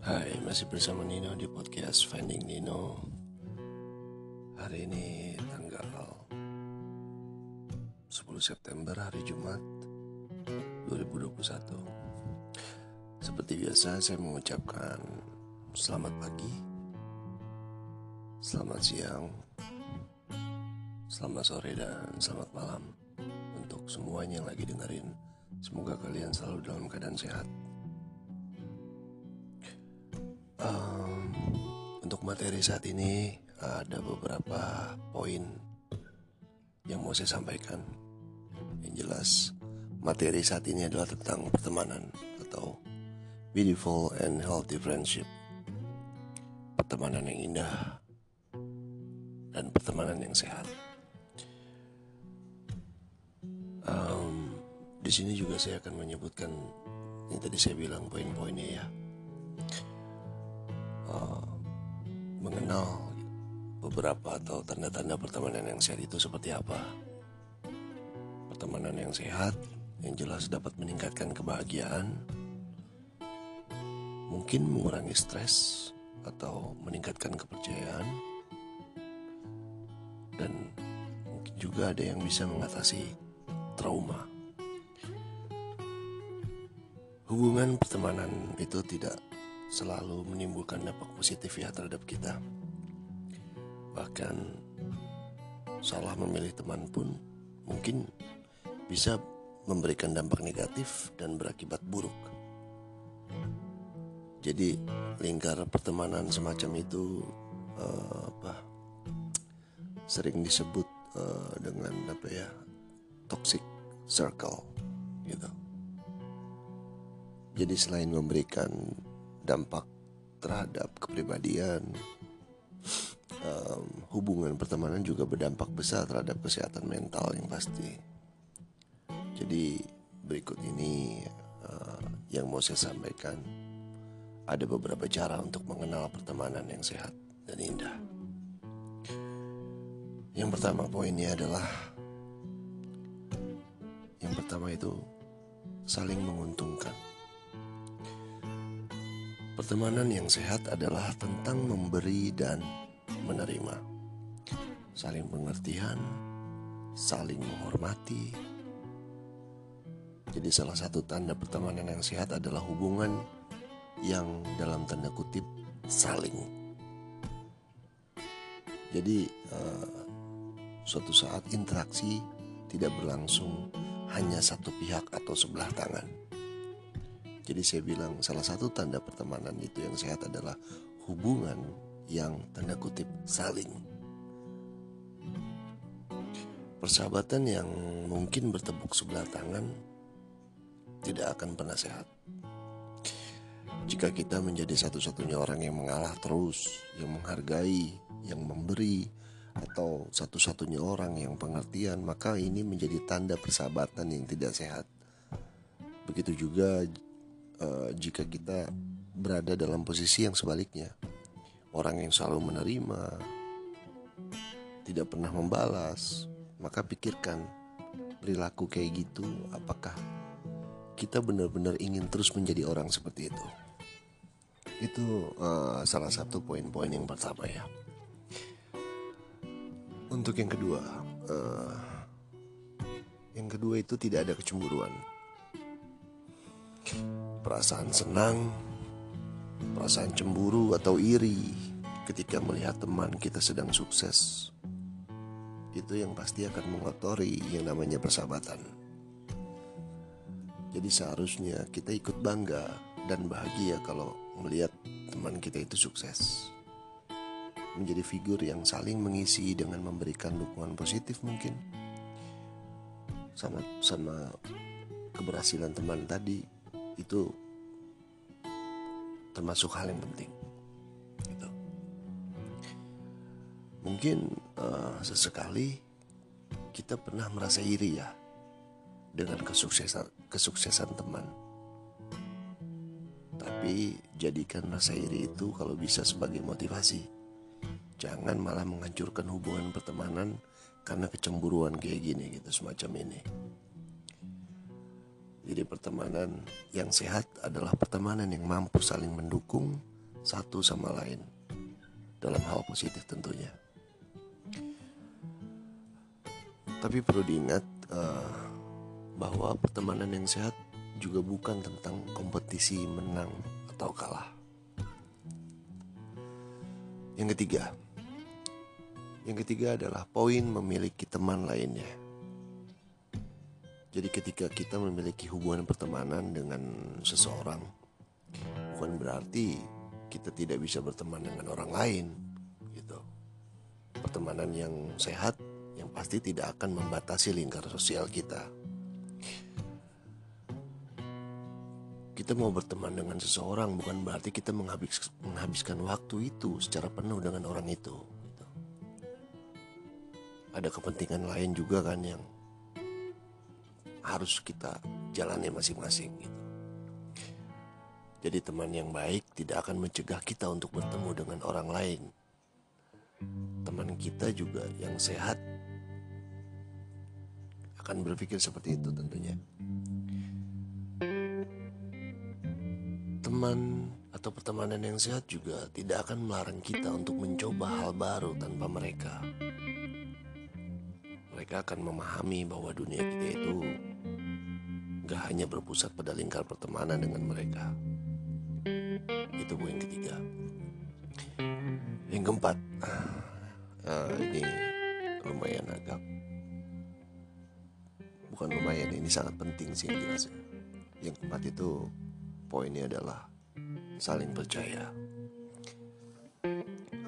Hai, masih bersama Nino di podcast Finding Nino. Hari ini tanggal 10 September hari Jumat 2021. Seperti biasa saya mengucapkan selamat pagi, selamat siang, selamat sore dan selamat malam untuk semuanya yang lagi dengerin. Semoga kalian selalu dalam keadaan sehat. Um, untuk materi saat ini ada beberapa poin yang mau saya sampaikan. Yang jelas, materi saat ini adalah tentang pertemanan atau beautiful and healthy friendship. Pertemanan yang indah dan pertemanan yang sehat. Um, di sini juga saya akan menyebutkan yang tadi saya bilang poin-poinnya ya mengenal beberapa atau tanda-tanda pertemanan yang sehat itu seperti apa. Pertemanan yang sehat yang jelas dapat meningkatkan kebahagiaan, mungkin mengurangi stres atau meningkatkan kepercayaan, dan mungkin juga ada yang bisa mengatasi trauma. Hubungan pertemanan itu tidak selalu menimbulkan dampak positif ya terhadap kita. Bahkan salah memilih teman pun mungkin bisa memberikan dampak negatif dan berakibat buruk. Jadi lingkar pertemanan semacam itu uh, apa sering disebut uh, dengan apa ya toxic circle gitu. Jadi selain memberikan dampak terhadap kepribadian, um, hubungan pertemanan juga berdampak besar terhadap kesehatan mental yang pasti. Jadi berikut ini uh, yang mau saya sampaikan ada beberapa cara untuk mengenal pertemanan yang sehat dan indah. Yang pertama poinnya adalah yang pertama itu saling menguntungkan. Pertemanan yang sehat adalah tentang memberi dan menerima, saling pengertian, saling menghormati. Jadi, salah satu tanda pertemanan yang sehat adalah hubungan yang dalam tanda kutip saling. Jadi, uh, suatu saat interaksi tidak berlangsung hanya satu pihak atau sebelah tangan jadi saya bilang salah satu tanda pertemanan itu yang sehat adalah hubungan yang tanda kutip saling. Persahabatan yang mungkin bertepuk sebelah tangan tidak akan pernah sehat. Jika kita menjadi satu-satunya orang yang mengalah terus, yang menghargai, yang memberi, atau satu-satunya orang yang pengertian, maka ini menjadi tanda persahabatan yang tidak sehat. Begitu juga uh, jika kita berada dalam posisi yang sebaliknya. Orang yang selalu menerima, tidak pernah membalas, maka pikirkan perilaku kayak gitu, apakah kita benar-benar ingin terus menjadi orang seperti itu? Itu uh, salah satu poin-poin yang pertama ya. Untuk yang kedua, uh, yang kedua itu tidak ada kecemburuan perasaan senang, perasaan cemburu atau iri ketika melihat teman kita sedang sukses. Itu yang pasti akan mengotori yang namanya persahabatan. Jadi seharusnya kita ikut bangga dan bahagia kalau melihat teman kita itu sukses. Menjadi figur yang saling mengisi dengan memberikan dukungan positif mungkin. Sama sama keberhasilan teman tadi itu termasuk hal yang penting. Gitu. Mungkin uh, sesekali kita pernah merasa iri ya dengan kesuksesan kesuksesan teman. Tapi jadikan rasa iri itu kalau bisa sebagai motivasi. Jangan malah menghancurkan hubungan pertemanan karena kecemburuan kayak gini gitu semacam ini. Jadi pertemanan yang sehat adalah pertemanan yang mampu saling mendukung, satu sama lain dalam hal positif tentunya. Tapi perlu diingat uh, bahwa pertemanan yang sehat juga bukan tentang kompetisi menang atau kalah. Yang ketiga, yang ketiga adalah poin memiliki teman lainnya. Jadi ketika kita memiliki hubungan pertemanan dengan seseorang, bukan berarti kita tidak bisa berteman dengan orang lain gitu. Pertemanan yang sehat yang pasti tidak akan membatasi lingkar sosial kita. Kita mau berteman dengan seseorang bukan berarti kita menghabis, menghabiskan waktu itu secara penuh dengan orang itu. Gitu. Ada kepentingan lain juga kan yang harus kita jalani masing-masing gitu. Jadi teman yang baik tidak akan mencegah kita untuk bertemu dengan orang lain. Teman kita juga yang sehat akan berpikir seperti itu tentunya. Teman atau pertemanan yang sehat juga tidak akan melarang kita untuk mencoba hal baru tanpa mereka. Mereka akan memahami bahwa dunia kita itu gak hanya berpusat pada lingkar pertemanan dengan mereka. Itu poin ketiga. Yang keempat, uh, ini lumayan agak bukan lumayan ini sangat penting sih jelasnya. Yang keempat itu poinnya adalah saling percaya.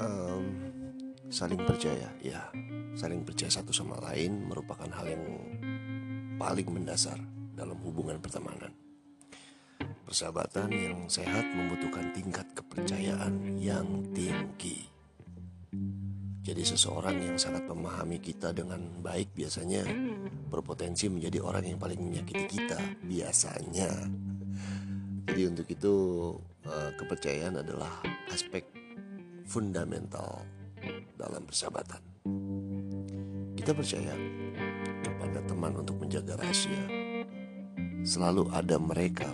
Um, saling percaya, ya, saling percaya satu sama lain merupakan hal yang paling mendasar dalam hubungan pertemanan. Persahabatan yang sehat membutuhkan tingkat kepercayaan yang tinggi. Jadi seseorang yang sangat memahami kita dengan baik biasanya berpotensi menjadi orang yang paling menyakiti kita biasanya. Jadi untuk itu eh, kepercayaan adalah aspek fundamental dalam persahabatan. Kita percaya kepada teman untuk menjaga rahasia. Selalu ada mereka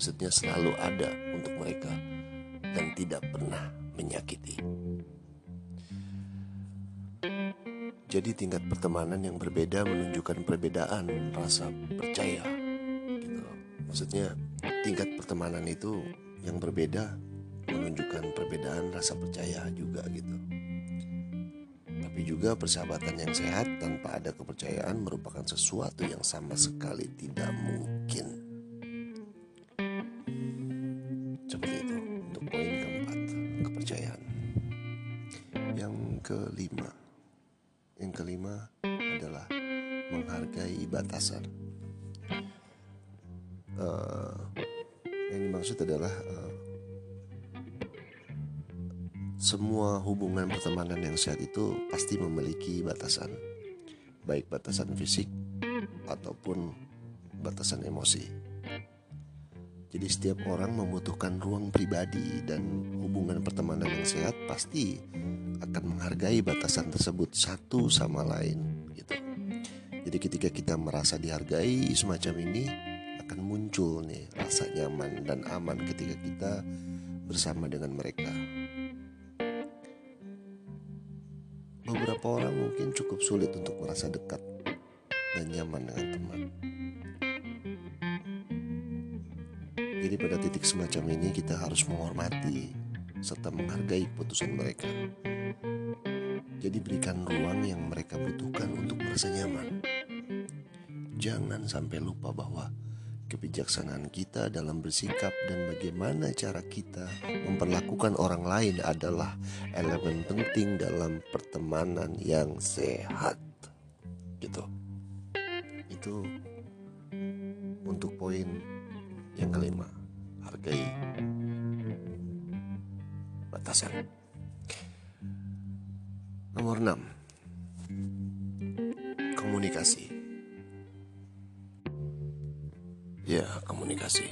maksudnya selalu ada untuk mereka dan tidak pernah menyakiti. Jadi tingkat pertemanan yang berbeda menunjukkan perbedaan rasa percaya. Gitu. Maksudnya tingkat pertemanan itu yang berbeda menunjukkan perbedaan rasa percaya juga gitu. Tapi juga persahabatan yang sehat tanpa ada kepercayaan merupakan sesuatu yang sama sekali tidak mungkin. kelima yang kelima adalah menghargai batasan uh, yang dimaksud adalah uh, semua hubungan pertemanan yang sehat itu pasti memiliki batasan baik batasan fisik ataupun batasan emosi jadi setiap orang membutuhkan ruang pribadi dan hubungan pertemanan yang sehat pasti akan menghargai batasan tersebut satu sama lain gitu. Jadi ketika kita merasa dihargai semacam ini akan muncul nih rasa nyaman dan aman ketika kita bersama dengan mereka. Mungkin cukup sulit untuk merasa dekat dan nyaman dengan teman. Jadi pada titik semacam ini kita harus menghormati serta menghargai keputusan mereka. Jadi berikan ruang yang mereka butuhkan untuk merasa nyaman. Jangan sampai lupa bahwa kebijaksanaan kita dalam bersikap dan bagaimana cara kita memperlakukan orang lain adalah elemen penting dalam pertemanan yang sehat. Gitu. Itu untuk poin yang kelima, hargai batasan. Nomor 6 Komunikasi Ya, komunikasi.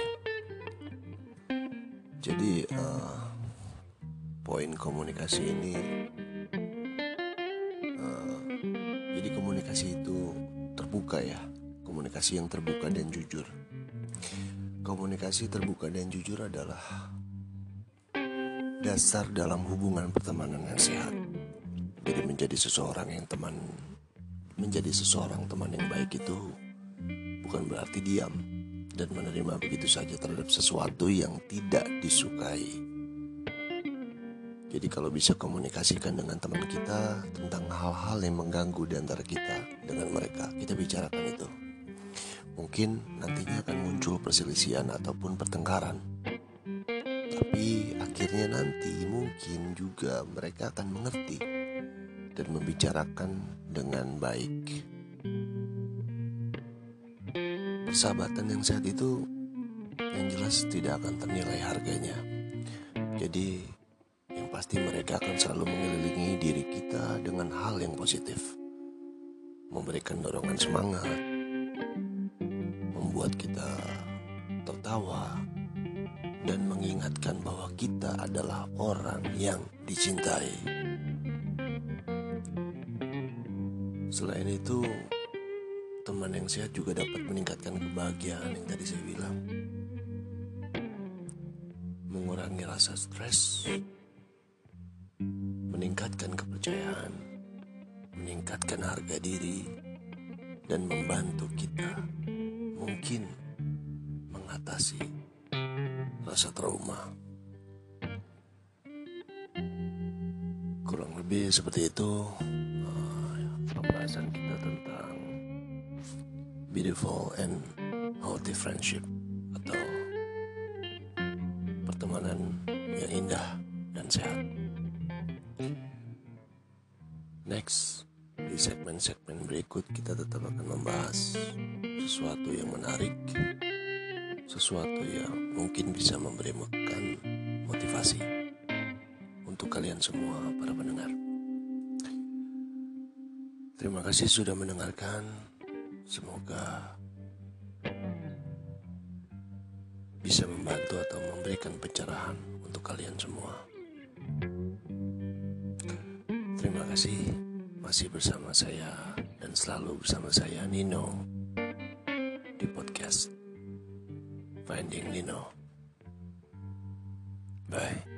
Jadi uh, Poin komunikasi ini uh, Jadi komunikasi itu terbuka ya. Komunikasi yang terbuka dan jujur. Komunikasi terbuka dan jujur adalah dasar dalam hubungan pertemanan yang sehat. Jadi menjadi seseorang yang teman menjadi seseorang teman yang baik itu bukan berarti diam dan menerima begitu saja terhadap sesuatu yang tidak disukai. Jadi kalau bisa komunikasikan dengan teman kita tentang hal-hal yang mengganggu di antara kita dengan mereka, kita bicarakan itu. Mungkin nantinya akan muncul perselisihan ataupun pertengkaran. Tapi akhirnya nanti mungkin juga mereka akan mengerti dan membicarakan dengan baik. Persahabatan yang sehat itu yang jelas tidak akan ternilai harganya. Jadi yang pasti mereka akan selalu mengelilingi diri kita dengan hal yang positif. Memberikan dorongan semangat, membuat kita tertawa, dan mengingatkan bahwa kita adalah orang yang dicintai. Selain itu, teman yang sehat juga dapat meningkatkan kebahagiaan yang tadi saya bilang. Mengurangi rasa stres, meningkatkan kepercayaan, meningkatkan harga diri, dan membantu kita mungkin mengatasi rasa trauma. Kurang lebih seperti itu uh, pembahasan kita tentang beautiful and healthy friendship atau pertemanan yang indah dan sehat. Next, di segmen-segmen berikut kita tetap akan membahas sesuatu yang menarik, sesuatu yang mungkin bisa memberikan motivasi untuk kalian semua para pendengar. Terima kasih sudah mendengarkan. Semoga bisa membantu atau memberikan pencerahan untuk kalian semua. Terima kasih masih bersama saya dan selalu bersama saya Nino di podcast Finding Nino. Bye.